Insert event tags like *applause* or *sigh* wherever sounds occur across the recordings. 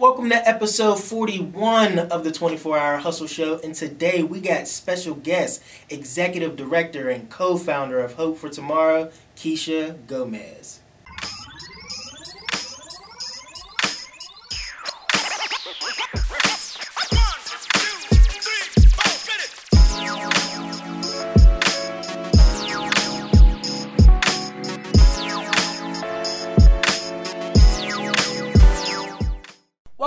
Welcome to episode 41 of the 24 Hour Hustle Show. And today we got special guest, executive director and co founder of Hope for Tomorrow, Keysha Gomez.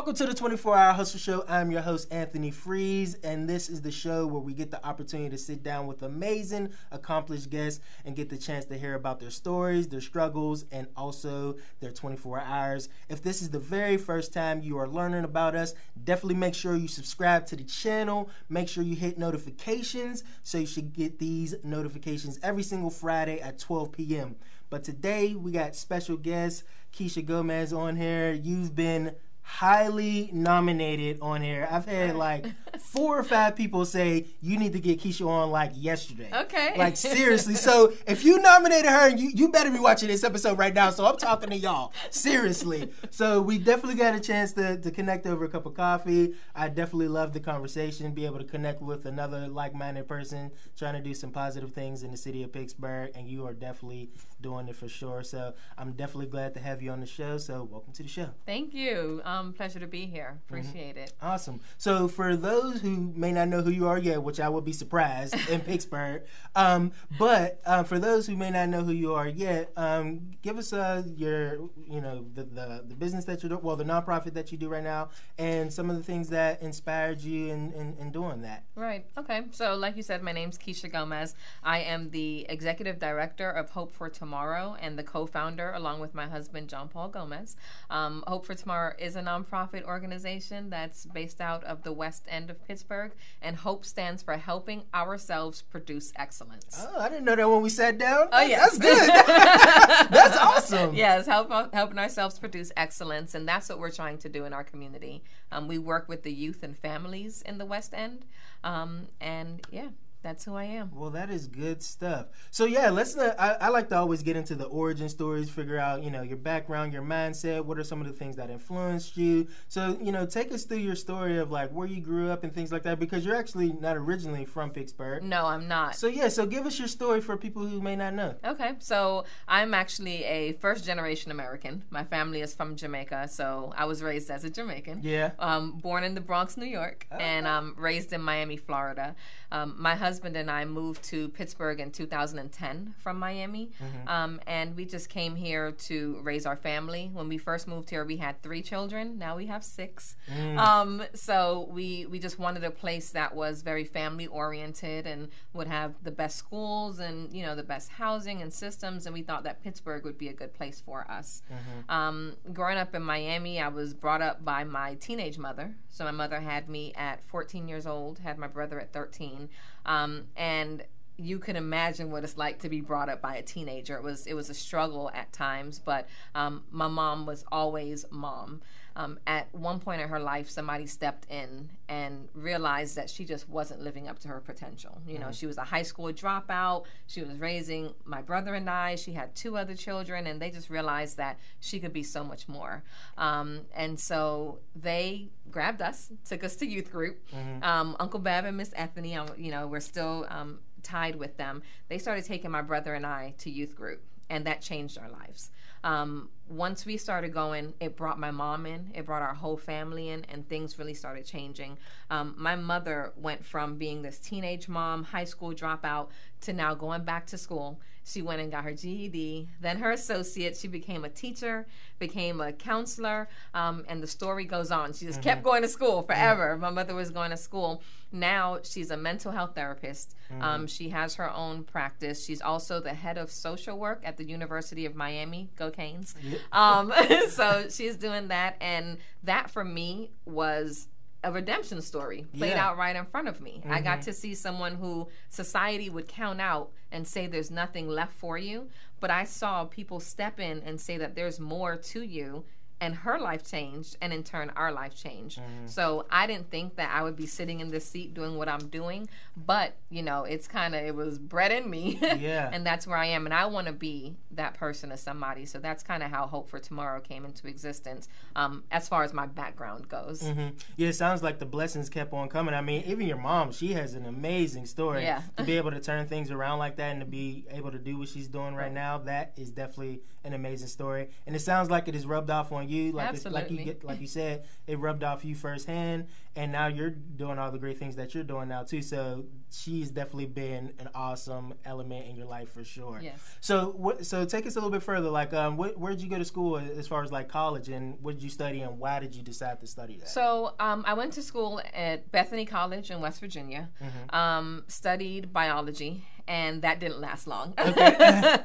Welcome to the 24 Hour Hustle Show. I'm your host, Anthony Freeze, and this is the show where we get the opportunity to sit down with amazing, accomplished guests and get the chance to hear about their stories, their struggles, and also their 24 hours. If this is the very first time you are learning about us, definitely make sure you subscribe to the channel. Make sure you hit notifications so you should get these notifications every single Friday at 12 p.m. But today we got special guest Keysha Gomez on here. You've been highly nominated on here. I've had like *laughs* four or five people say you need to get Keysha on like yesterday. Okay. Like *laughs* seriously. So if you nominated her, you you better be watching this episode right now. So I'm talking to y'all. Seriously. So we definitely got a chance to, to connect over a cup of coffee. I definitely love the conversation, be able to connect with another like minded person trying to do some positive things in the city of Pittsburgh, and you are definitely doing it for sure. So I'm definitely glad to have you on the show. So welcome to the show. Thank you. Um, pleasure to be here. Appreciate it. Awesome. So, for those who may not know who you are yet, which I would be surprised in *laughs* Pittsburgh, um, but um, for those who may not know who you are yet, um, give us uh, your, you know, the, the, the business that you're doing, well, the nonprofit that you do right now, and some of the things that inspired you in, in, in doing that. Right. Okay. So, like you said, my name's Keysha Gomez. I am the executive director of Hope for Tomorrow and the co-founder, along with my husband John Paul Gomez. Um, Hope for Tomorrow is a nonprofit organization that's based out of the West End of Pittsburgh, and HOPE stands for Helping Ourselves Produce Excellence. Oh, I didn't know that when we sat down. Oh, yes. That's good. *laughs* that's awesome. Yes, help, helping ourselves produce excellence, and that's what we're trying to do in our community. Um, we work with the youth and families in the West End, um, and yeah, that's who I am. Well, that is good stuff. So yeah, let's. Uh, I, I, like to always get into the origin stories, figure out you know your background, your mindset. What are some of the things that influenced you? So you know, take us through your story of like where you grew up and things like that, because you're actually not originally from Pittsburgh. No, I'm not. So yeah, so give us your story for people who may not know. Okay, so I'm actually a first generation American. My family is from Jamaica, so I was raised as a Jamaican. Yeah. Um, born in the Bronx, New York, Oh. and um, raised in Miami, Florida. Um, my husband and I moved to Pittsburgh in 2010 from Miami, um, and we just came here to raise our family. When we first moved here, we had three children. Now we have six. Um, so we we just wanted a place that was very family oriented and would have the best schools and you know the best housing and systems. And we thought that Pittsburgh would be a good place for us. Um, growing up in Miami, I was brought up by my teenage mother. So my mother had me at 14 years old, had my brother at 13, um, and you can imagine what it's like to be brought up by a teenager. It was it was a struggle at times, but um, my mom was always mom. Um, at one point in her life, somebody stepped in and realized that she just wasn't living up to her potential. You know, she was a high school dropout. She was raising my brother and I. She had two other children, and they just realized that she could be so much more. Um, and so they grabbed us, took us to youth group. Um, Uncle Bev and Miss Ethany, um, you know, we're still um, tied with them. They started taking my brother and I to youth group, and that changed our lives. Um, once we started going, it brought my mom in, it brought our whole family in, and things really started changing. Um, my mother went from being this teenage mom, high school dropout, to now going back to school. She went and got her GED, then her associate. She became a teacher, became a counselor, um, and the story goes on. She just kept going to school forever. My mother was going to school. Now she's a mental health therapist. Um, she has her own practice. She's also the head of social work at the University of Miami. Go Canes. Um, *laughs* so *laughs* she's doing that, and that for me was a redemption story played Yeah. out right in front of me. I got mm-hmm. to see someone who society would count out and say there's nothing left for you, but I saw people step in and say that there's more to you and her life changed and in turn our life changed mm-hmm. so i didn't think that i would be sitting in this seat doing what i'm doing but you know it's kind of it was bred in me yeah *laughs* and that's where i am and i want to be that person to somebody so that's kind of how hope for tomorrow came into existence um, as far as my background goes mm-hmm. yeah it sounds like the blessings kept on coming i mean even your mom she has an amazing story yeah. to be *laughs* able to turn things around like that and to be able to do what she's doing right, right. now that is definitely an amazing story. And it sounds like it has rubbed off on you like like you get like you said, it rubbed off you firsthand, and now you're doing all the great things that you're doing now too. So she's definitely been an awesome element in your life for sure. Yes. So so take us a little bit further. Like, um, wh- where did you go to school as far as like college, and what did you study, and why did you decide to study that? So um, I went to school at Bethany College in West Virginia. Mm-hmm. Um, studied biology and that didn't last long. Okay.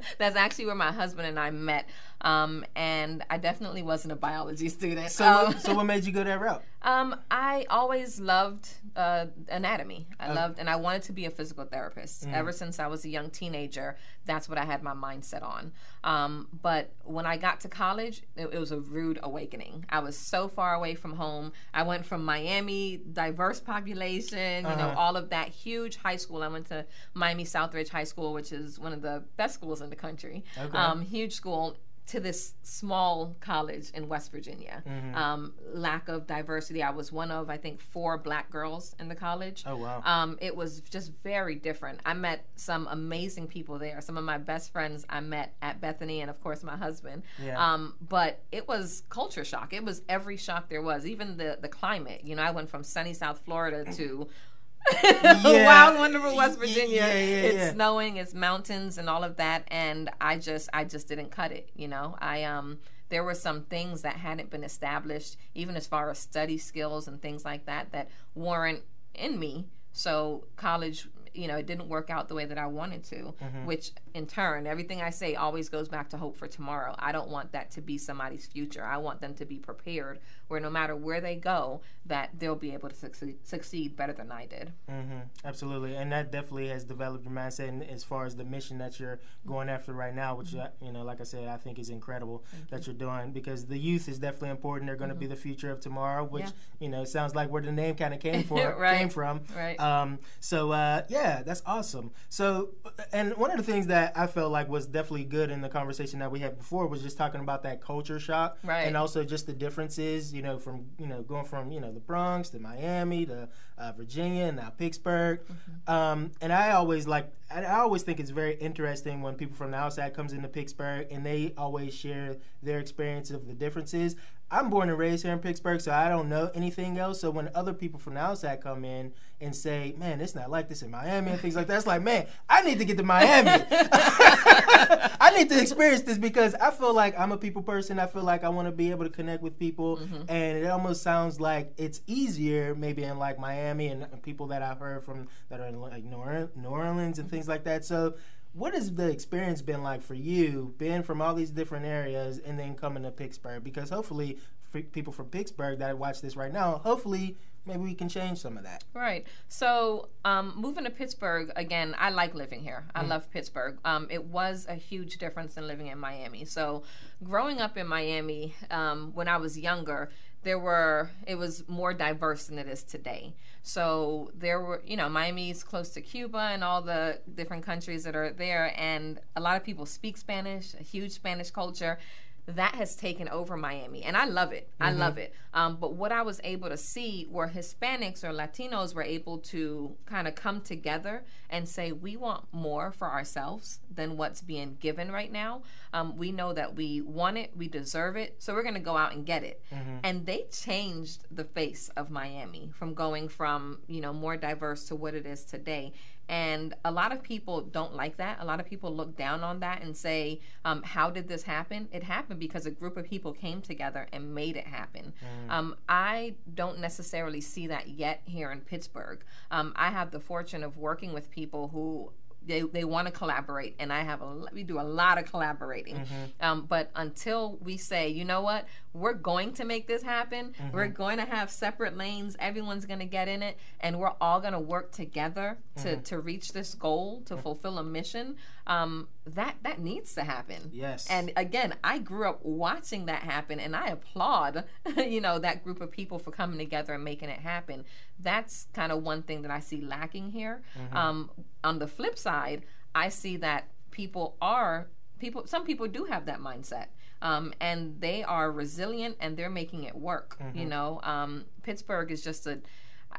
*laughs* That's actually where my husband and I met. Um, and I definitely wasn't a biology *laughs* student. So, um, so what made you go that route? Um, I always loved uh, anatomy. I loved, and I wanted to be a physical therapist mm. ever since I was a young teenager. That's what I had my mindset on. Um, but when I got to college, it, it, was a rude awakening. I was so far away from home. I went from Miami, diverse population, you uh-huh. know, all of that huge high school. I went to Miami Southridge High School, which is one of the best schools in the country. Okay. Um, huge school to this small college in West Virginia. Mm-hmm. Um, lack of diversity. I was one of, I think, four black girls in the college. Oh, wow. Um, it was just very different. I met some amazing people there. Some of my best friends I met at Bethany, and of course, my husband. Yeah. Um, but it was culture shock. It was every shock there was, even the, the climate. You know, I went from sunny South Florida to *laughs* yeah. wild, wonderful West Virginia. Yeah, yeah, it's snowing, it's mountains, and all of that. And I just, I just didn't cut it. You know, I um, there were some things that hadn't been established, even as far as study skills and things like that, that weren't in me. So college you know, it didn't work out the way that I wanted to, mm-hmm. which in turn, everything I say always goes back to hope for tomorrow. I don't want that to be somebody's future. I want them to be prepared where no matter where they go, that they'll be able to succeed, succeed better than I did. Mm-hmm. Absolutely. And that definitely has developed your mindset as far as the mission that you're going after right now, which, mm-hmm. you know, like I said, I think is incredible Thank that you. are doing because the youth is definitely important. They're going to be mm-hmm. the future of tomorrow, which, yeah. you know, sounds like where the name kind of *laughs* came, for, right. came from. Right. Um, so, uh, yeah yeah, that's awesome. So, and one of the things that I felt like was definitely good in the conversation that we had before was just talking about that culture shock, right? And also just the differences, you know, from you know going from you know the Bronx to Miami to uh, Virginia and now Pittsburgh. Mm-hmm. Um, and I always like, I always think it's very interesting when people from the outside comes into Pittsburgh and they always share their experience of the differences. I'm born and raised here in Pittsburgh, so I don't know anything else. So when other people from the outside come in and say, "Man, it's not like this in Miami" and things like that, it's like, man, I need to get to Miami. *laughs* I need to experience this because I feel like I'm a people person. I feel like I want to be able to connect with people, mm-hmm. and it almost sounds like it's easier maybe in like Miami and people that I've heard from that are in like New Orleans and things like that. So what has the experience been like for you, being from all these different areas and then coming to Pittsburgh? Because hopefully, people from Pittsburgh that watch this right now, hopefully, maybe we can change some of that. Right. So, um, moving to Pittsburgh again, I like living here. I mm love Pittsburgh. Um, it was a huge difference than living in Miami. So, growing up in Miami um, when I was younger, there were it was more diverse than it is today. So there were, you know, Miami's close to Cuba and all the different countries that are there, and a lot of people speak Spanish, a huge Spanish culture that has taken over Miami, and I love it. Mm-hmm. I love it. Um, but what I was able to see were Hispanics or Latinos were able to kind of come together and say, we want more for ourselves than what's being given right now. Um, we know that we want it, we deserve it, so we're going to go out and get it. Mm-hmm. And they changed the face of Miami from going from you know more diverse to what it is today. And a lot of people don't like that. A lot of people look down on that and say, um, How did this happen? It happened because a group of people came together and made it happen. Mm. Um, I don't necessarily see that yet here in Pittsburgh. Um, I have the fortune of working with people who they, they want to collaborate and i have a we do a lot of collaborating mm-hmm. um, but until we say you know what we're going to make this happen. Mm-hmm. We're going to have separate lanes. Everyone's going to get in it, and we're all going to work together to mm-hmm. to reach this goal, to mm-hmm. fulfill a mission. Um, that that needs to happen. Yes. And again, I grew up watching that happen, and I applaud, *laughs* you know, that group of people for coming together and making it happen. That's kind of one thing that I see lacking here. Mm-hmm. Um, on the flip side, I see that people are people. Some people do have that mindset um, and they are resilient and they're making it work. Mm-hmm. You know, um, Pittsburgh is just a.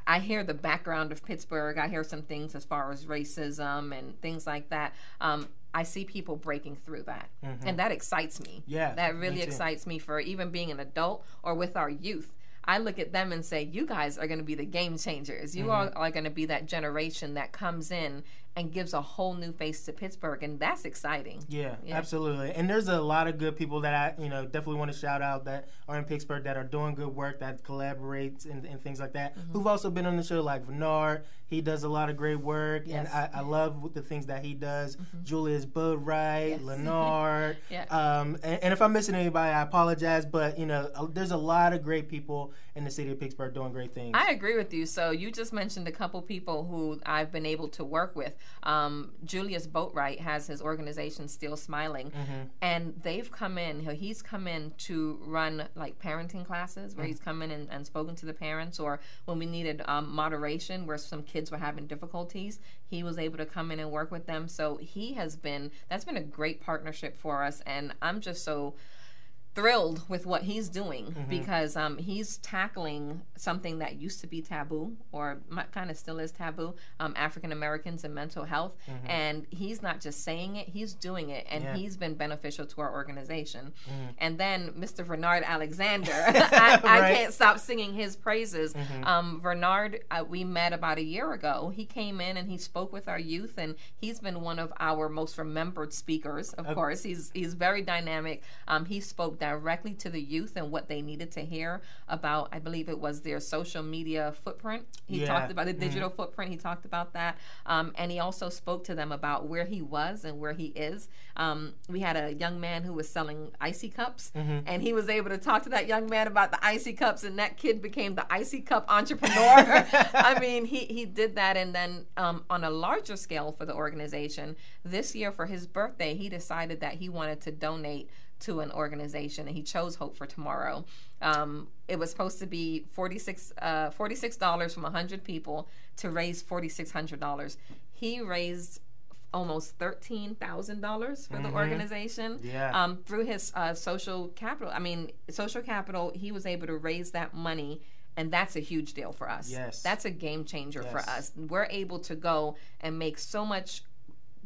I hear the background of Pittsburgh. I hear some things as far as racism and things like that. Um, I see people breaking through that, mm-hmm. and that excites me. Yeah, that really me excites me for even being an adult or with our youth. I look at them and say, you guys are going to be the game changers. You mm-hmm. are, are going to be that generation that comes in and gives a whole new face to Pittsburgh, and that's exciting. Yeah, yeah, absolutely. And there's a lot of good people that I, you know, definitely want to shout out that are in Pittsburgh that are doing good work, that collaborates and, and things like that. Mm-hmm. Who've also been on the show, like Bernard. He does a lot of great work, yes. and I, I, love the things that he does. Mm-hmm. Julius Boatwright, yes. *laughs* Leonard. yeah. Um, and, and, if I'm missing anybody, I apologize. But you know, there's a lot of great people in the city of Pittsburgh doing great things. I agree with you. So you just mentioned a couple people who I've been able to work with. Um, Julius Boatwright has his organization Steel Smiling, mm-hmm. and they've come in. He's come in to run like parenting classes where mm-hmm. he's come in and, and, spoken to the parents, or when we needed um, moderation where some kids were having difficulties, he was able to come in and work with them. So he has been that's been a great partnership for us, and I'm just so thrilled with what he's doing mm-hmm. because um, he's tackling something that used to be taboo or kind of still is taboo um, African Americans and mental health. Mm-hmm. And he's not just saying it, he's doing it. And yeah. he's been beneficial to our organization. Mm-hmm. And then Mr. Bernard Alexander, *laughs* *laughs* I, I right. can't stop singing his praises. Mm-hmm. Um, Bernard, uh, we met about a year ago. He came in and he spoke with our youth, and he's been one of our most remembered speakers, of okay. course. He's, he's very dynamic. Um, he spoke directly to the youth and what they needed to hear about, I believe it was their social media footprint. He yeah. talked about the mm-hmm. digital mm-hmm. footprint. He talked about that. Um, and he also spoke to them about where he was and where he is. Um, we had a young man who was selling icy cups, mm-hmm. and he was able to talk to that young man about the icy cups, and that kid became the icy cup entrepreneur. *laughs* I mean, he, he did that. And then um, on a larger scale for the organization, this year for his birthday, he decided that he wanted to donate to an organization, and he chose Hope for Tomorrow. Um, it was supposed to be 46 uh, $46 from 100 people to raise $4,600. He raised almost $13,000 for mm-hmm. the organization yeah. um, through his uh, social capital. I mean, social capital, he was able to raise that money and that's a huge deal for us. Yes. That's a game changer yes. for us. We're able to go and make so much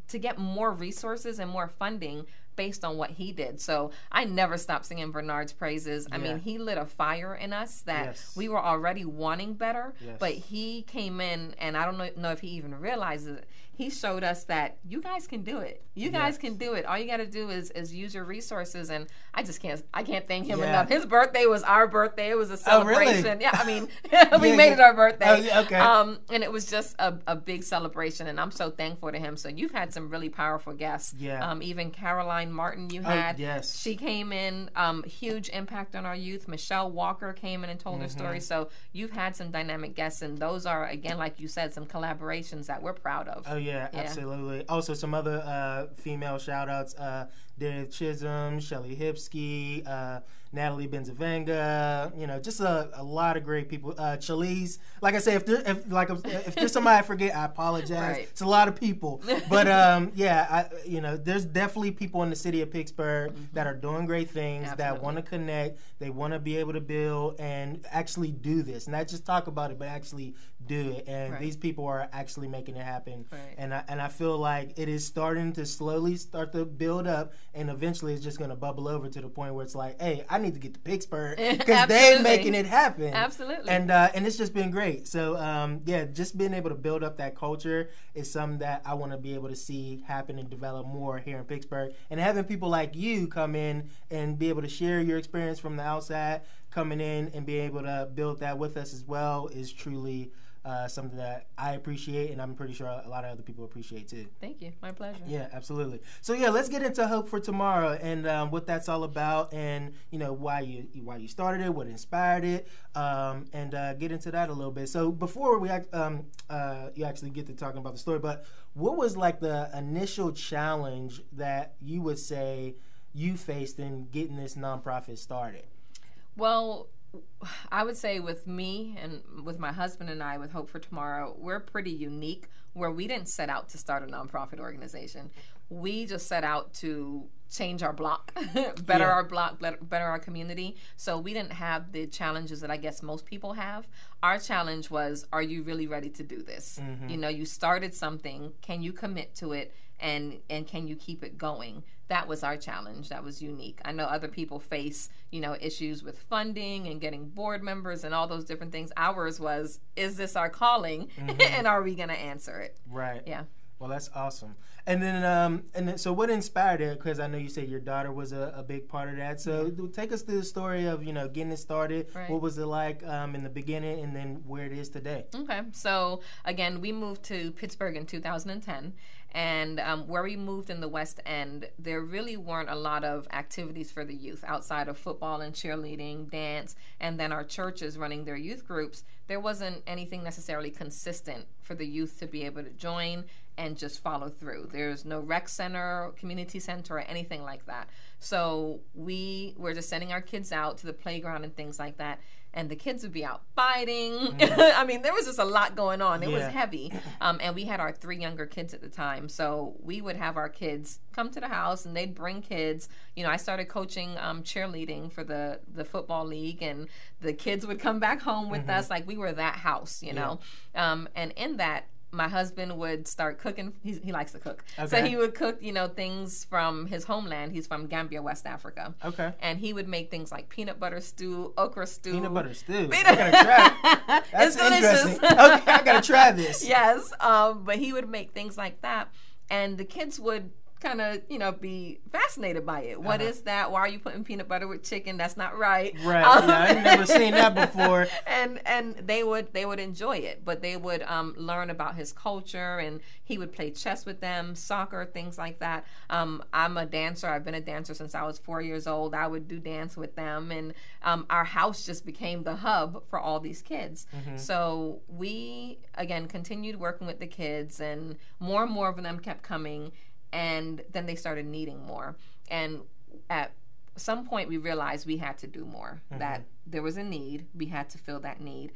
to get more resources and more funding based on what he did. So I never stopped singing Bernard's praises. I mean, he lit a fire in us that yes. we were already wanting better, yes. but he came in, and I don't know, know if he even realizes it he showed us that you guys can do it. You guys yes. can do it. All you got to do is is use your resources, and I just can't I can't thank him yeah. enough. His birthday was our birthday. It was a celebration. Oh, really? Yeah, I mean *laughs* we yeah, made yeah. it our birthday. Oh, okay. Um, and it was just a, a big celebration, and I'm so thankful to him. So you've had some really powerful guests. Yeah. Um, even Caroline Martin, you oh, had. Oh, yes. She came in. Um, huge impact on our youth. Michelle Walker came in and told mm-hmm. her story. So you've had some dynamic guests, and those are again, like you said, some collaborations that we're proud of. Oh yeah, absolutely. Also, some other uh, female shout outs uh, Dave Chisholm, Shelley Hipsky, uh, Natalie Benzavanga, you know, just a, a lot of great people. Uh, Chalise, like I say, if there, if like if there's somebody I forget, I apologize. Right. It's a lot of people, but *laughs* um, yeah, I, you know, there's definitely people in the city of Pittsburgh mm-hmm. that are doing great things, Absolutely. that want to connect, they want to be able to build and actually do this, not just talk about it, but actually do it. And right. these people are actually making it happen. Right. And I, and I feel like it is starting to slowly start to build up, and eventually it's just going to bubble over to the point where it's like, hey, I need to get to Pittsburgh *laughs* because they're making it happen. Absolutely. And uh, and it's just been great. So um, yeah, just being able to build up that culture is something that I want to be able to see happen and develop more here in Pittsburgh. And having people like you come in and be able to share your experience from the outside, coming in and be able to build that with us as well is truly uh, something that I appreciate, and I'm pretty sure a lot of other people appreciate too. Thank you. My pleasure. Yeah, absolutely. So yeah, let's get into Hope for Tomorrow and um, what that's all about, and you know why you why you started it, what inspired it, um, and uh, get into that a little bit. So before we act, um, uh, you actually get to talking about the story, but what was like the initial challenge that you would say you faced in getting this nonprofit started? Well, I would say with me and with my husband and I, with Hope for Tomorrow, we're pretty unique where we didn't set out to start a nonprofit organization. We just set out to change our block, *laughs* better yeah. our block, better our community. So we didn't have the challenges that I guess most people have. Our challenge was, are you really ready to do this? Mm-hmm. You know, you started something, can you commit to it? and and can you keep it going that was our challenge that was unique i know other people face you know issues with funding and getting board members and all those different things ours was is this our calling mm-hmm. *laughs* and are we going to answer it right yeah well, that's awesome. And then, um, and then, so what inspired it? Because I know you said your daughter was a, a big part of that. So mm-hmm. take us through the story of you know getting it started. Right. What was it like um, in the beginning, and then where it is today? Okay, so again, we moved to Pittsburgh in 2010, and um, where we moved in the West End, there really weren't a lot of activities for the youth outside of football and cheerleading, dance, and then our churches running their youth groups. There wasn't anything necessarily consistent for the youth to be able to join and just follow through. There's no rec center, community center, or anything like that. So we were just sending our kids out to the playground and things like that and the kids would be out fighting. Mm. *laughs* I mean, there was just a lot going on. It yeah. was heavy. Um, and we had our three younger kids at the time. So we would have our kids come to the house and they'd bring kids. You know, I started coaching um, cheerleading for the, the football league, and the kids would come back home with mm-hmm. us. Like we were that house, you know. Yeah. Um, and in that, my husband would start cooking. He's, he likes to cook, okay. so he would cook, you know, things from his homeland. He's from Gambia, West Africa. Okay. And he would make things like peanut butter stew, okra stew. Peanut butter stew. Peanut- I gotta try. *laughs* That's it's interesting. okay, I gotta try this. *laughs* yes, um, but he would make things like that, and the kids would kind of you know be fascinated by it. What uh-huh. is that? Why are you putting peanut butter with chicken? That's not right. Right. Um, yeah, I've never seen that before. *laughs* And and they would they would enjoy it, but they would um, learn about his culture, and he would play chess with them, soccer, things like that. Um, I'm a dancer. I've been a dancer since I was four years old. I would do dance with them, and um, our house just became the hub for all these kids. Mm-hmm. So we again continued working with the kids, and more and more of them kept coming and then they started needing more. And at some point we realized we had to do more mm-hmm. that there was a need. We had to fill that need.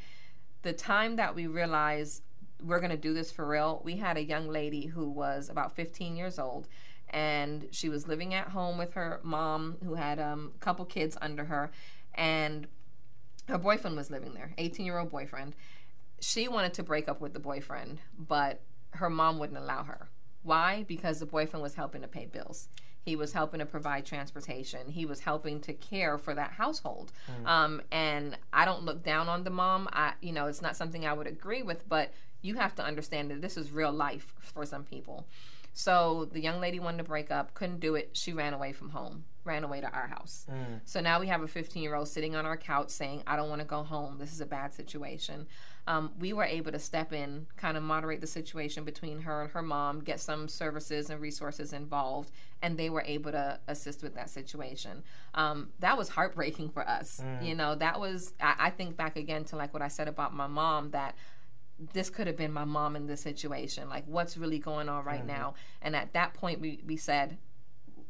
The time that we realized we're going to do this for real we had a young lady who was about 15 years old and she was living at home with her mom who had um, a couple kids under her and her boyfriend was living there 18 year old boyfriend. She wanted to break up with the boyfriend but her mom wouldn't allow her why? Because the boyfriend was helping to pay bills. He was helping to provide transportation. He was helping to care for that household. Mm. Um, and I don't look down on the mom. I, you know, it's not something I would agree with, but you have to understand that this is real life for some people. So the young lady wanted to break up, couldn't do it. She ran away from home, ran away to our house. Mm. So now we have a 15 year old sitting on our couch saying, I don't want to go home. This is a bad situation um, we were able to step in, kind of moderate the situation between her and her mom, get some services and resources involved, and they were able to assist with that situation. Um, that was heartbreaking for us. Mm. You know, that was, I, I think back again to like what I said about my mom that this could have been my mom in this situation. Like, what's really going on right mm-hmm. now? And at that point, we, we said,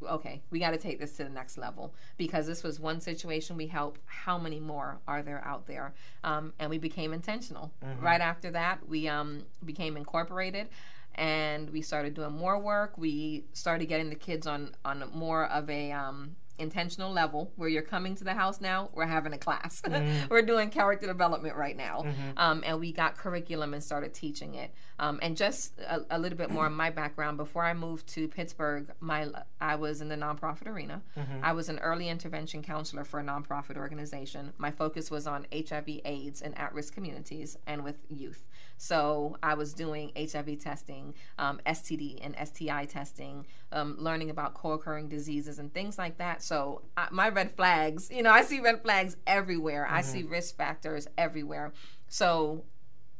okay, we got to take this to the next level because this was one situation we helped. How many more are there out there? Um, and we became intentional. Mm-hmm. Right after that, we um, became incorporated and we started doing more work. We started getting the kids on on more of a um, intentional level where you're coming to the house now we're having a class *laughs* mm-hmm. we're doing character development right now mm-hmm. um, and we got curriculum and started teaching it um, and just a, a, little bit more of my background before i moved to pittsburgh my i was in the nonprofit arena mm-hmm. i was an early intervention counselor for a nonprofit organization my focus was on hiv aids and at-risk communities and with youth so I was doing HIV testing, um, STD and STI testing, um, learning about co-occurring diseases and things like that. So I, my red flags, you know, I see red flags everywhere. Mm-hmm. I see risk factors everywhere. So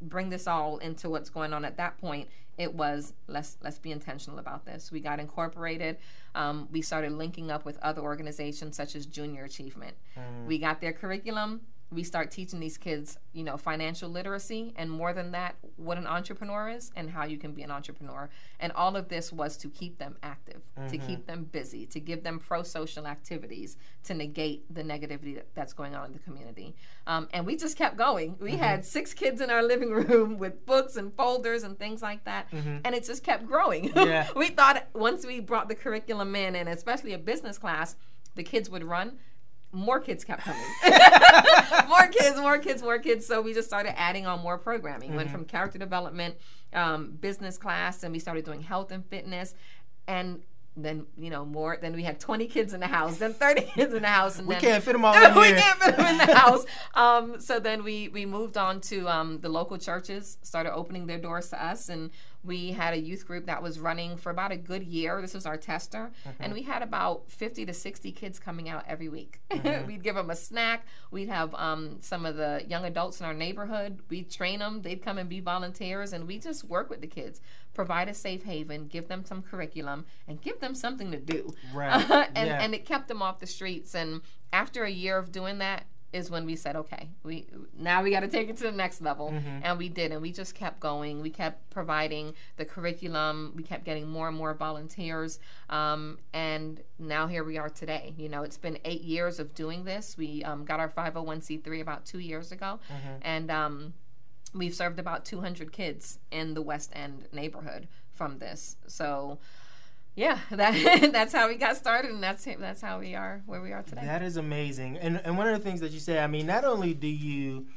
bring this all into what's going on at that point it was let's let's be intentional about this we got incorporated um, we started linking up with other organizations such as junior achievement mm. we got their curriculum we start teaching these kids, you know, financial literacy and more than that, what an entrepreneur is and how you can be an entrepreneur. And all of this was to keep them active, mm-hmm. to keep them busy, to give them pro social activities to negate the negativity that, that's going on in the community. Um, and we just kept going. We mm-hmm. had six kids in our living room with books and folders and things like that. Mm-hmm. And it just kept growing. *laughs* Yeah. we thought once we brought the curriculum in, and especially a business class, the kids would run more kids kept coming. *laughs* *laughs* more kids, more kids, more kids. So we just started adding on more programming. Mm-hmm. Went from character development, um, business class, and we started doing health and fitness. And then you know more. Then we had 20 kids in the house, then 30 *laughs* kids in the house, and we then, can't fit them all in we here. can't fit them in the house. Um, so then we we moved on to um, the local churches, started opening their doors to us, and we had a youth group that was running for about a good year. This was our tester, mm-hmm. and we had about 50 to 60 kids coming out every week. *laughs* Mm-hmm. we'd give them a snack. We'd have um, some of the young adults in our neighborhood. We'd train them. They'd come and be volunteers, and we just work with the kids, provide a safe haven, give them some curriculum, and give them something to do. Right. *laughs* and yeah. and it kept them off the streets. And after a year of doing that, is when we said, okay, we now we got to take it to the next level, mm-hmm. and we did, and we just kept going. We kept providing the curriculum. We kept getting more and more volunteers, um, and now here we are today. You know, it's been eight years of doing this. We um, got our 501c3 about two years ago, mm-hmm. and um, we've served about 200 kids in the West End neighborhood from this. So yeah, *laughs* that *laughs* that's how we got started, and that's that's how we are where we are today. That is amazing. And and one of the things that you say, I mean, not only do you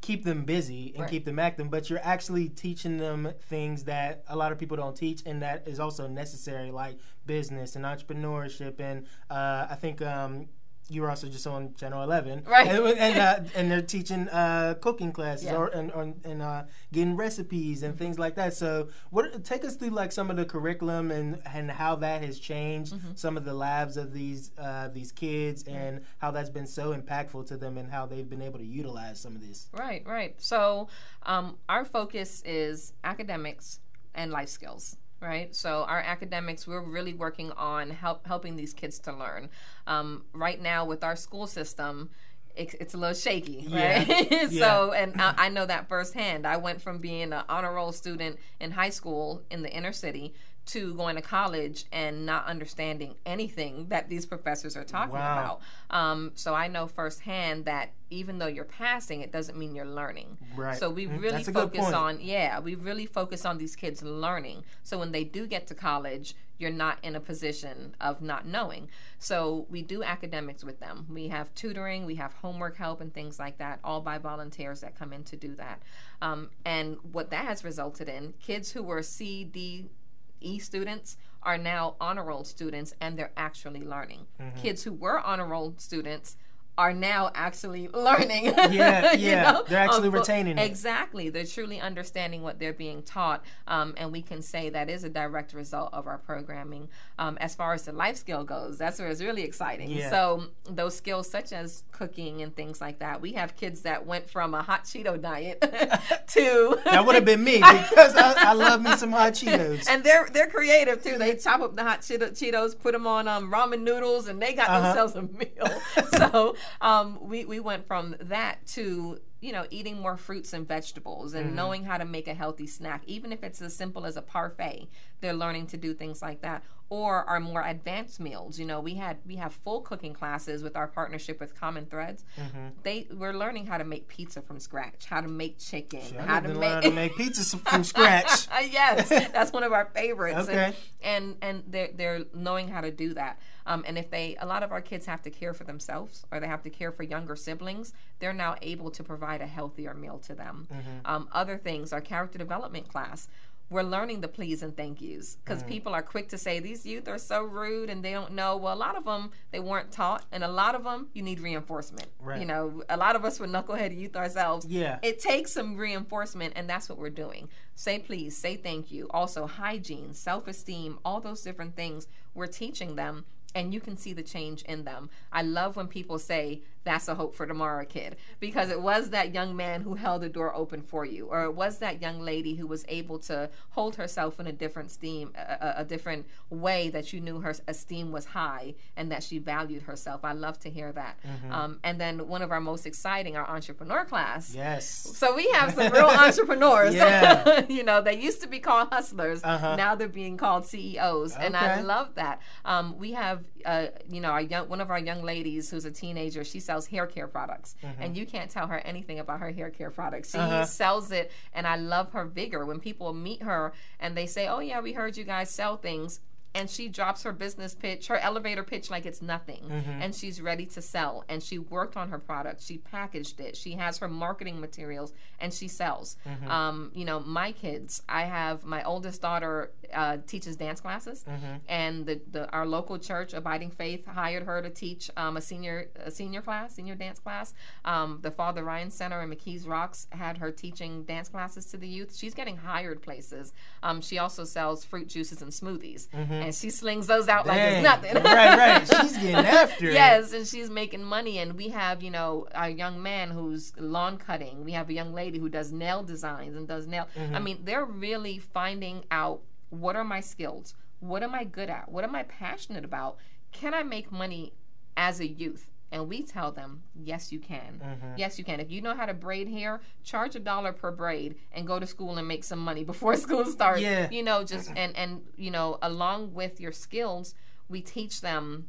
keep them busy and right. keep them active, but you're actually teaching them things that a lot of people don't teach, and that is also necessary, like business and entrepreneurship. And uh, I think um, you were also just on Channel 11, right? And and, uh, and they're teaching uh, cooking classes yeah. or and, or, and uh, getting recipes and things like that. So, what take us through like some of the curriculum and and how that has changed mm-hmm. some of the lives of these uh, these kids and how that's been so impactful to them and how they've been able to utilize some of this. Right, right. So, um, our focus is academics and life skills right? So our academics, we're really working on help helping these kids to learn. Um, right now, with our school system, it's, it's a little shaky, right? *laughs* Yeah. so, and I, I, know that firsthand. I went from being an honor roll student in high school in the inner city to going to college and not understanding anything that these professors are talking wow. about. Um, so I know firsthand that even though you're passing, it doesn't mean you're learning. Right. So we mm, really focus on yeah, we really focus on these kids learning. So when they do get to college, you're not in a position of not knowing. So we do academics with them. We have tutoring, we have homework help, and things like that, all by volunteers that come in to do that. Um, and what that has resulted in, kids who were C, D, E students are now honor roll students and they're actually learning. Mm-hmm. Kids who were honor roll students are now actually *laughs* learning. Yeah, *laughs* yeah. Know? They're actually um, retaining it. Exactly. They're truly understanding what they're being taught. Um, and we can say that is a direct result of our programming. Um, as far as the life skill goes, that's where it's really exciting. Yeah. So, those skills such as cooking and things like that, we have kids that went from a hot Cheeto diet *laughs* to. that would have been me because I, I, love me some hot Cheetos. And they're they're creative too. They chop up the hot Cheetos, put them on um, ramen noodles, and they got uh-huh. themselves a meal. so, um, we, we went from that to you know, eating more fruits and vegetables and mm-hmm. knowing how to make a healthy snack, even if it's as simple as a parfait. They're learning to do things like that. Or our more advanced meals. You know, we had we have full cooking classes with our partnership with Common Threads. Mm-hmm. They we're learning how to make pizza from scratch, how to make chicken, how to make to make pizza from scratch. *laughs* yes, that's one of our favorites. Okay. And and, and they're they're knowing how to do that. Um, and if they, a lot of our kids have to care for themselves or they have to care for younger siblings, they're now able to provide a healthier meal to them. Mm-hmm. Um, other things, our character development class, we're learning the please and thank yous because mm. people are quick to say these youth are so rude and they don't know. Well, a lot of them they weren't taught, and a lot of them you need reinforcement. Right. You know, a lot of us were knucklehead youth ourselves. Yeah, it takes some reinforcement, and that's what we're doing. Say please, say thank you. Also, hygiene, self esteem, all those different things we're teaching them and you can see the change in them. I love when people say, that's a hope for tomorrow kid. Because it was that young man who held the door open for you or it was that young lady who was able to hold herself in a different steam a, a, different way that you knew her esteem was high and that she valued herself. I love to hear that. Mm-hmm. um, and then one of our most exciting our entrepreneur class. Yes. So we have some real *laughs* entrepreneurs. Yeah. *laughs* you know they used to be called hustlers. Uh-huh. now they're being called ceos okay. and i love that. Um, we have uh, you know our young one of our young ladies who's a teenager she sells hair care products, mm-hmm. and you can't tell her anything about her hair care products. She uh-huh. sells it, and I love her vigor. When people meet her and they say, "Oh yeah, we heard you guys sell things," and she drops her business pitch, her elevator pitch like it's nothing, mm-hmm. and she's ready to sell. And she worked on her product, she packaged it, she has her marketing materials, and she sells. Mm-hmm. Um, you know, my kids, I have my oldest daughter uh, teaches dance classes, mm-hmm. and the, the, our local church, Abiding Faith, hired her to teach um, a senior a senior class, senior dance class. Um, the Father Ryan Center in McKees Rocks had her teaching dance classes to the youth. She's getting hired places. Um, she also sells fruit juices and smoothies mm-hmm and she slings those out Dang. like it's nothing. right, right. *laughs* She's getting after it. Yes, and she's making money. And we have, you know, a young man who's lawn cutting. We have a young lady who does nail designs and does nail. Mm-hmm. I mean, they're really finding out what are my skills, what am I good at, what am I passionate about. Can I make money as a youth? And we tell them, yes, you can. Mm-hmm. Yes, you can. If you know how to braid hair, charge a dollar per braid and go to school and make some money *laughs* before school starts. Yeah. You know, just and and you know, along with your skills, we teach them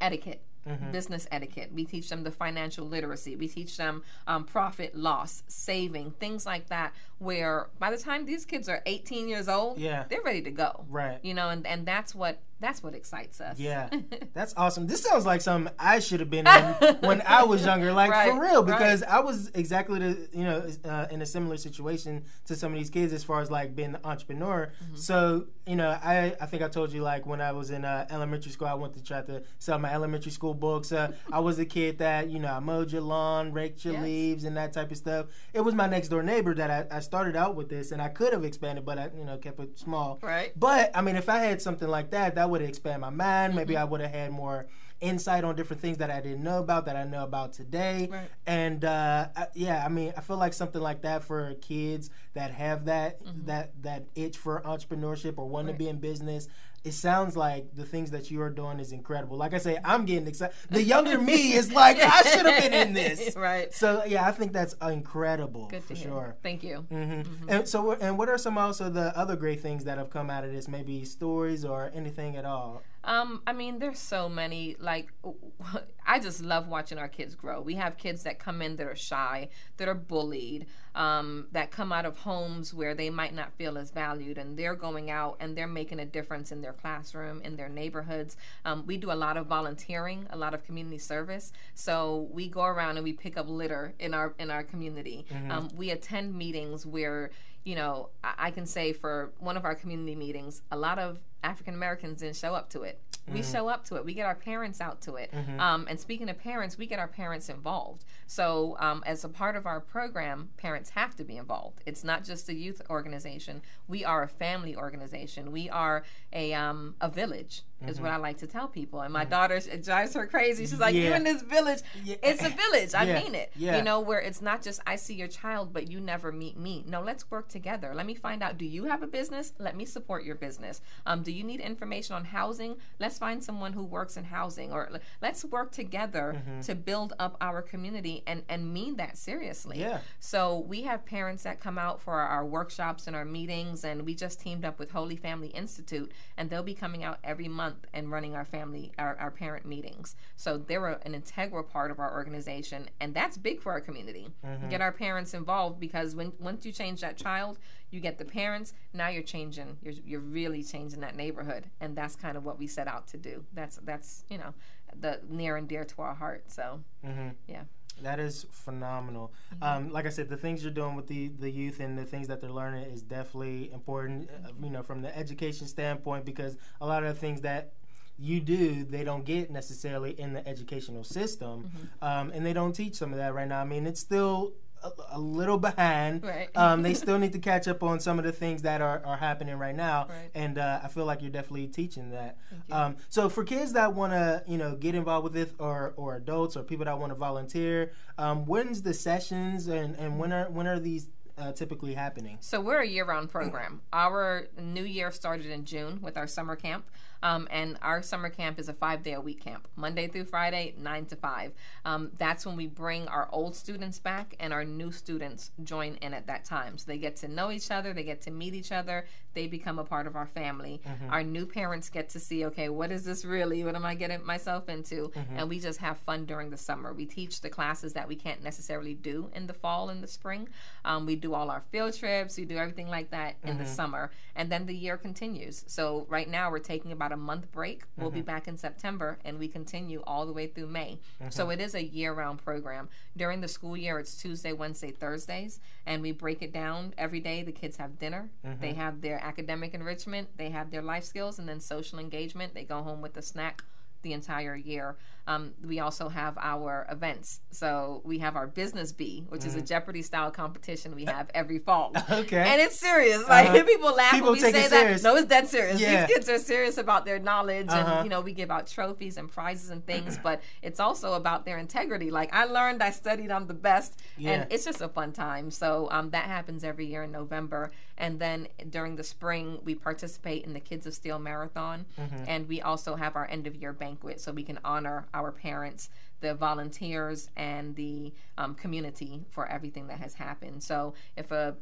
etiquette Mm-hmm. business etiquette. We teach them the financial literacy. We teach them um, profit loss, saving, things like that. Where by the time these kids are 18 years old, yeah, they're ready to go. Right. You know, and, and that's what that's what excites us. Yeah, *laughs* that's awesome. This sounds like something I should have been in *laughs* when I was younger, like right, for real, because right. I was exactly the you know uh, in a similar situation to some of these kids as far as like being an entrepreneur. Mm-hmm. So you know, I I think I told you like when I was in uh, elementary school, I went to try to sell my elementary school books. Uh, I was a kid that you know I mowed your lawn, raked your yes. leaves, and that type of stuff. It was my next door neighbor that I, I started out with this, and I could have expanded, but I you know kept it small. Right. But I mean, if I had something like that, that would expand my mind. Maybe mm-hmm. I would have had more insight on different things that I didn't know about that I know about today. Right. And uh, I, yeah, I mean, I feel like something like that for kids that have that mm-hmm. that that itch for entrepreneurship or want right. to be in business it sounds like the things that you are doing is incredible. Like I say, I'm getting excited. The younger me is like, I should have been in *laughs* this. right. So yeah, I think that's incredible Good for hear. sure. Thank you. Mm-hmm. Mm-hmm. And so, and what are some also the other great things that have come out of this? Maybe stories or anything at all. Um, I mean, there's so many. Like, *laughs* I just love watching our kids grow. We have kids that come in that are shy, that are bullied, um, that come out of homes where they might not feel as valued, and they're going out and they're making a difference in their classroom, in their neighborhoods. Um, we do a lot of volunteering, a lot of community service. So we go around and we pick up litter in our in our community. Mm-hmm. Um, we attend meetings where you know, I, can say for one of our community meetings, a lot of African Americans didn't show up to it. Mm-hmm. We show up to it. We get our parents out to it. Mm-hmm. Um, and speaking of parents, we get our parents involved. So, um, as a part of our program, parents have to be involved. It's not just a youth organization. We are a family organization. We are a um, a village, mm-hmm. is what I like to tell people. And my mm-hmm. daughter, it drives her crazy. She's like, yeah. "You in this village? Yeah. It's a village. I yeah. mean it. You know, where it's not just I see your child, but you never meet me. No, let's work together. Let me find out. Do you have a business? Let me support your business. Um, do you need information on housing? Let's find someone who works in housing, or let's work together mm-hmm. to build up our community and and mean that seriously. Yeah. So we have parents that come out for our workshops and our meetings, and we just teamed up with Holy Family Institute, and they'll be coming out every month and running our family our, our parent meetings. So they're an integral part of our organization, and that's big for our community. Mm-hmm. Get our parents involved because when once you change that child, you get the parents. Now you're changing. You're you're really changing that neighborhood, and that's kind of what we set out to do. That's that's you know the near and dear to our heart. So mm-hmm. yeah. That is phenomenal. Mm-hmm. Um, like I said, the things you're doing with the, the youth and the things that they're learning is definitely important, uh, you know, from the education standpoint, because a lot of the things that you do, they don't get necessarily in the educational system, mm-hmm. um, and they don't teach some of that right now. I mean, it's still a, a little behind. Right. *laughs* Um, they still need to catch up on some of the things that are, are happening right now. Right. And uh, I feel like you're definitely teaching that. Um, so for kids that want to, you know, get involved with it, or or adults or people that want to volunteer, um, when's the sessions and, and when are when are these uh, typically happening? So we're a year-round program. Our new year started in June with our summer camp, um, and our summer camp is a five-day-a-week camp, Monday through Friday, nine to five. Um, that's when we bring our old students back, and our new students join in at that time. So they get to know each other, they get to meet each other, they become a part of our family. Our new parents get to see, okay, what is this really? What am I getting myself into? And we just have fun during the summer. We teach the classes that we can't necessarily do in the fall and the spring. Um, we do all our field trips, we do everything like that in the summer, and then the year continues. So right now we're taking about a month break. We'll be mm-hmm. back in September, and we continue all the way through May. Mm-hmm. So it is a year-round program. During the school year, it's Tuesday, Wednesday, Thursdays, and we break it down every day. The kids have dinner, mm-hmm. they have their academic enrichment, they have their life skills, and then social engagement. They go home with a snack the entire year. Um, we also have our events. So we have our business bee, which is a Jeopardy style competition we have every fall. *laughs* Okay. And it's serious. Like Uh-huh. *laughs* people laugh People when we say that. No, it's dead serious. Yeah. These kids are serious about their knowledge, Uh-huh. and you know we give out trophies and prizes and things. *clears throat* but it's also about their integrity. Like I learned, I studied, I'm the best, Yeah. and it's just a fun time. So um, that happens every year in November, and then during the spring we participate in the Kids of Steel Marathon, Mm-hmm. and we also have our end of year banquet, so we can honor our parents the volunteers and the um, community for everything that has happened. So if a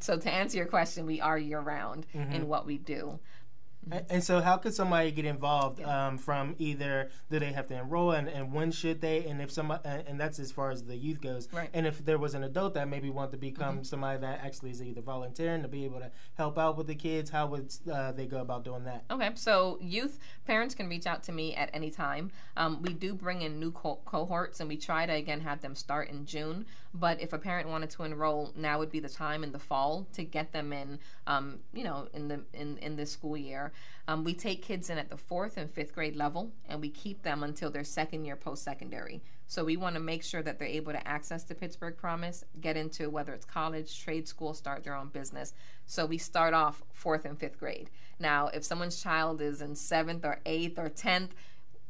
so to answer your question, we are year round Mm-hmm. in what we do. And so, how could somebody get involved um, from either do they have to enroll and, and when should they? And if somebody, and that's as far as the youth goes. Right. And if there was an adult that maybe wanted to become somebody that actually is either volunteering to be able to help out with the kids, how would uh, they go about doing that? Okay, so youth parents can reach out to me at any time. Um, we do bring in new co- cohorts, and we try to again have them start in June. But if a parent wanted to enroll, now would be the time in the fall to get them in. Um, you know, in the in in this school year, um, we take kids in at the fourth and fifth grade level, and we keep them until their second year post secondary. So we want to make sure that they're able to access the Pittsburgh Promise, get into whether it's college, trade school, start their own business. So we start off fourth and fifth grade. Now, if someone's child is in seventh or eighth or tenth,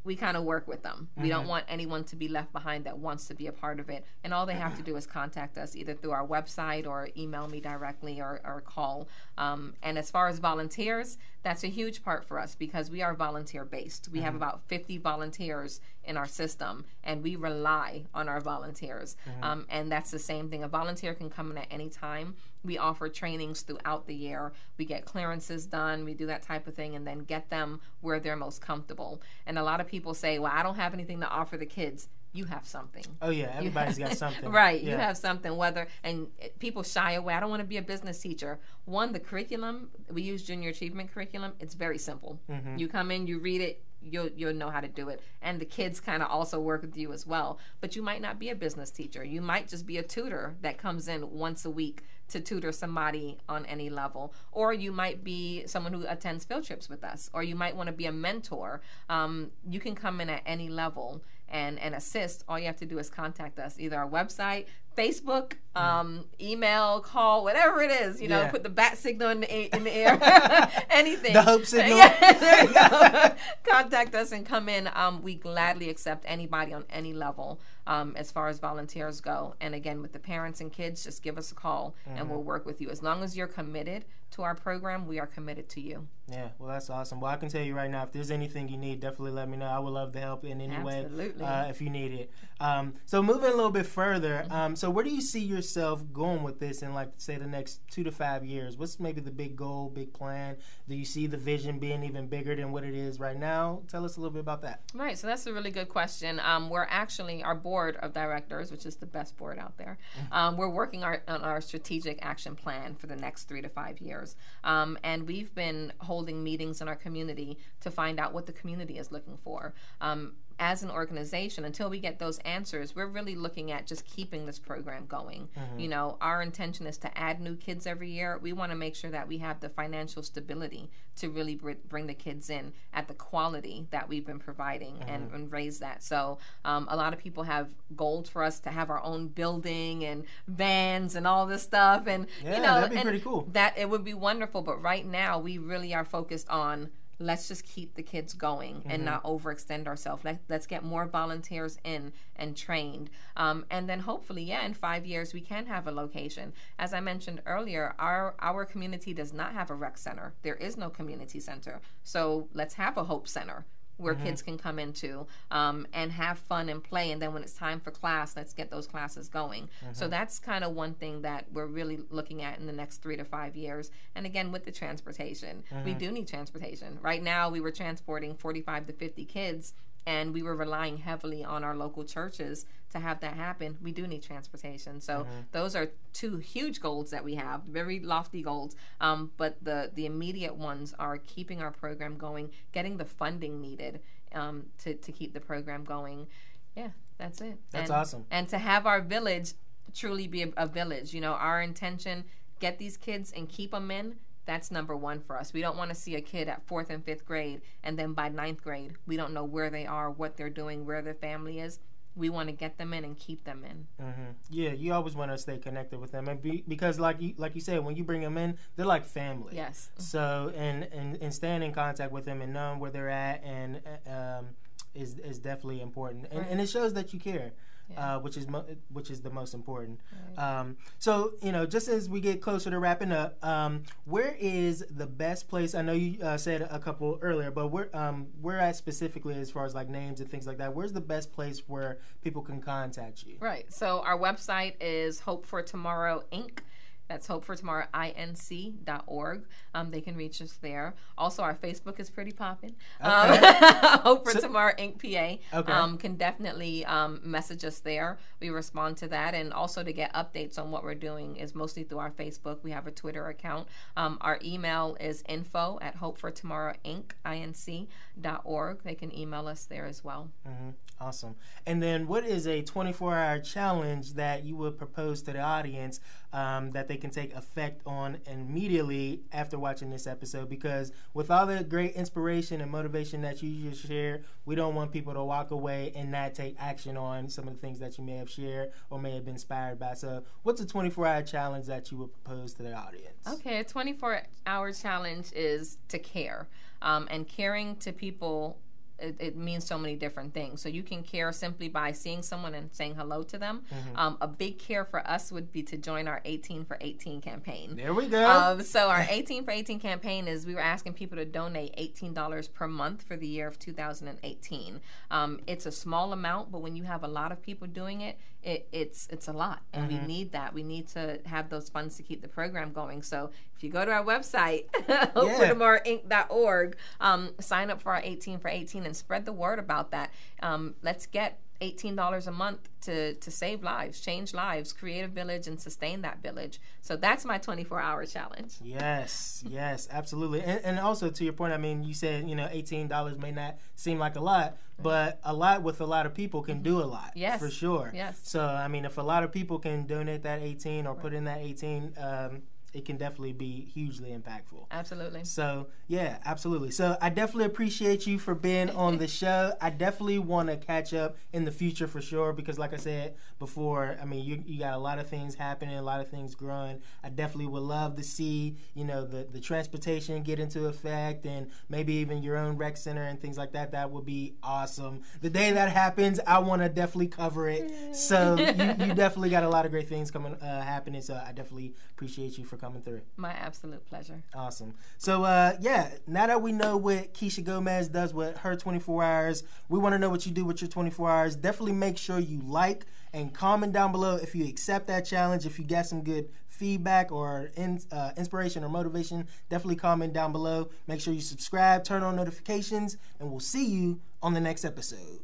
we kind of work with them. We don't want anyone to be left behind that wants to be a part of it. And all they have to do is contact us either through our website or email me directly or, or call. Um, and as far as volunteers, that's a huge part for us because we are volunteer based. We have about 50 volunteers in our system and we rely on our volunteers. Um, and that's the same thing. A volunteer can come in at any time. We offer trainings throughout the year. We get clearances done. We do that type of thing and then get them where they're most comfortable. And a lot of people say, well, I don't have anything to offer the kids. You have something. Oh yeah, everybody's got something. *laughs* Right, you have something. Whether and people shy away. I don't want to be a business teacher. One, the curriculum we use junior achievement curriculum. It's very simple. Mm-hmm. You come in, you read it, you'll you'll know how to do it, and the kids kind of also work with you as well. But you might not be a business teacher. You might just be a tutor that comes in once a week to tutor somebody on any level, or you might be someone who attends field trips with us, or you might want to be a mentor. Um, you can come in at any level and and assist. All you have to do is contact us, either our website, Facebook, um, email, call, whatever it is. You know, Yeah. put the bat signal in the, in the *laughs* air, *laughs* anything. The hope *laughs* signal. Yeah, there you go. Contact us and come in. Um, we gladly accept anybody on any level um, as far as volunteers go. And again, with the parents and kids, just give us a call Mm-hmm. and we'll work with you. As long as you're committed to our program, we are committed to you. Yeah, well, that's awesome. Well, I can tell you right now, if there's anything you need, definitely let me know. I would love to help in any way uh, if you need it. Um, so, moving a little bit further, um, so where do you see yourself going with this in, like, say, the next two to five years? What's maybe the big goal, big plan? Do you see the vision being even bigger than what it is right now? Tell us a little bit about that. Right, so that's a really good question. Um, we're actually our board of directors, which is the best board out there. Um, we're working our, on our strategic action plan for the next three to five years, um, and we've been holding meetings in our community to find out what the community is looking for. Um, as an organization, until we get those answers, we're really looking at just keeping this program going. Mm-hmm. You know, our intention is to add new kids every year. We want to make sure that we have the financial stability to really br- bring the kids in at the quality that we've been providing mm-hmm. and, and, raise that. So, um, a lot of people have goals for us to have our own building and vans and all this stuff. And, yeah, you know, that'd be pretty cool. That it would be wonderful. But right now, we really are focused on let's just keep the kids going mm-hmm. and not overextend ourselves. Let, let's get more volunteers in and trained. Um, and then hopefully, yeah, in five years, we can have a location. As I mentioned earlier, our, our community does not have a rec center, there is no community center. So let's have a Hope Center where mm-hmm. kids can come into um, and have fun and play. And then when it's time for class, let's get those classes going. Mm-hmm. So that's kind of one thing that we're really looking at in the next three to five years. And again, with the transportation, mm-hmm. we do need transportation. Right now, we were transporting 45 to 50 kids and we were relying heavily on our local churches to have that happen. We do need transportation, so mm-hmm. those are two huge goals that we have, very lofty goals. Um, but the the immediate ones are keeping our program going, getting the funding needed um, to to keep the program going. Yeah, that's it. That's and, awesome. And to have our village truly be a, a village. You know, our intention get these kids and keep them in that's number one for us. We don't want to see a kid at fourth and fifth grade, and then by ninth grade, we don't know where they are, what they're doing, where their family is. We want to get them in and keep them in. Mm-hmm. Yeah, you always want to stay connected with them, and be, because like you like you said, when you bring them in, they're like family. Yes. So and and, and staying in contact with them and knowing where they're at and um, is is definitely important, and, right. and it shows that you care yeah. uh, which is mo- which is the most important. Right. Um, so you know, just as we get closer to wrapping up, um, where is the best place? I know you uh, said a couple earlier, but where um, where at specifically as far as like names and things like that? Where's the best place where people can contact you? Right. So our website is Hope for Tomorrow Inc. That's Hope for Tomorrow inc.org. Um, they can reach us there. Also, our Facebook is pretty popping. Okay. Um, *laughs* Hope for so, Tomorrow Inc. PA. Okay. Um, can definitely um, message us there. We respond to that, and also to get updates on what we're doing is mostly through our Facebook. We have a Twitter account. Um, our email is info at Hope for Tomorrow Inc. inc.org. They can email us there as well. Mm-hmm. Awesome. And then, what is a 24 hour challenge that you would propose to the audience um, that they can take effect on immediately after watching this episode? Because with all the great inspiration and motivation that you just shared, we don't want people to walk away and not take action on some of the things that you may have shared or may have been inspired by. So, what's a 24 hour challenge that you would propose to the audience? Okay, a 24 hour challenge is to care. Um, and caring to people it, it, means so many different things. So you can care simply by seeing someone and saying hello to them. Mm-hmm. Um, a big care for us would be to join our 18 for 18 campaign. There we go. Um, so our *laughs* 18 for 18 campaign is we were asking people to donate $18 per month for the year of 2018. Um, it's a small amount, but when you have a lot of people doing it, it it's it's a lot, and mm-hmm. we need that. We need to have those funds to keep the program going. So if you go to our website, *laughs* hopefortomorrowinc.org, um, sign up for our 18 for 18 and spread the word about that. Um, let's get $18 a month to, to save lives, change lives, create a village, and sustain that village. So that's my 24 hour challenge. Yes, yes, absolutely. And, and, also to your point, I mean, you said, you know, $18 may not seem like a lot, but a lot with a lot of people can do a lot. Yes. For sure. Yes. So, I mean, if a lot of people can donate that 18 or put in that 18, um, it can definitely be hugely impactful. Absolutely. So, yeah, absolutely. So, I definitely appreciate you for being on the *laughs* show. I definitely want to catch up in the future for sure because, like I said before, I mean, you, you got a lot of things happening, a lot of things growing. I definitely would love to see, you know, the, the transportation get into effect and maybe even your own rec center and things like that. That would be awesome. The day that happens, I want to definitely cover it. So, *laughs* you, you, definitely got a lot of great things coming uh, happening. So, I definitely appreciate you for coming through. My absolute pleasure. Awesome. So, uh, yeah, now that we know what Keysha Gomez does with her 24 hours, we want to know what you do with your 24 hours. Definitely make sure you like and comment down below if you accept that challenge. If you got some good feedback or in, uh, inspiration or motivation, definitely comment down below. Make sure you subscribe, turn on notifications, and we'll see you on the next episode.